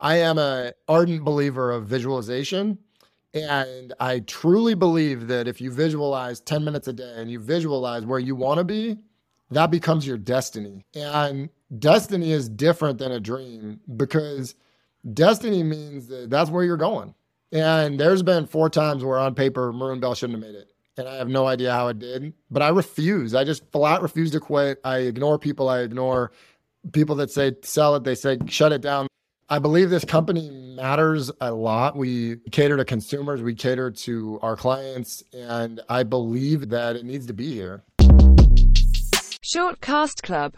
I am an ardent believer of visualization. And I truly believe that if you visualize 10 minutes a day and you visualize where you want to be, that becomes your destiny. And destiny is different than a dream because destiny means that that's where you're going. And there's been four times where on paper, Maroon Bell shouldn't have made it. And I have no idea how it did, but I refuse. I just flat refuse to quit. I ignore people. I ignore people that say sell it. They say shut it down. I believe this company matters a lot. We cater to consumers, we cater to our clients, and I believe that it needs to be here. Shortcast Club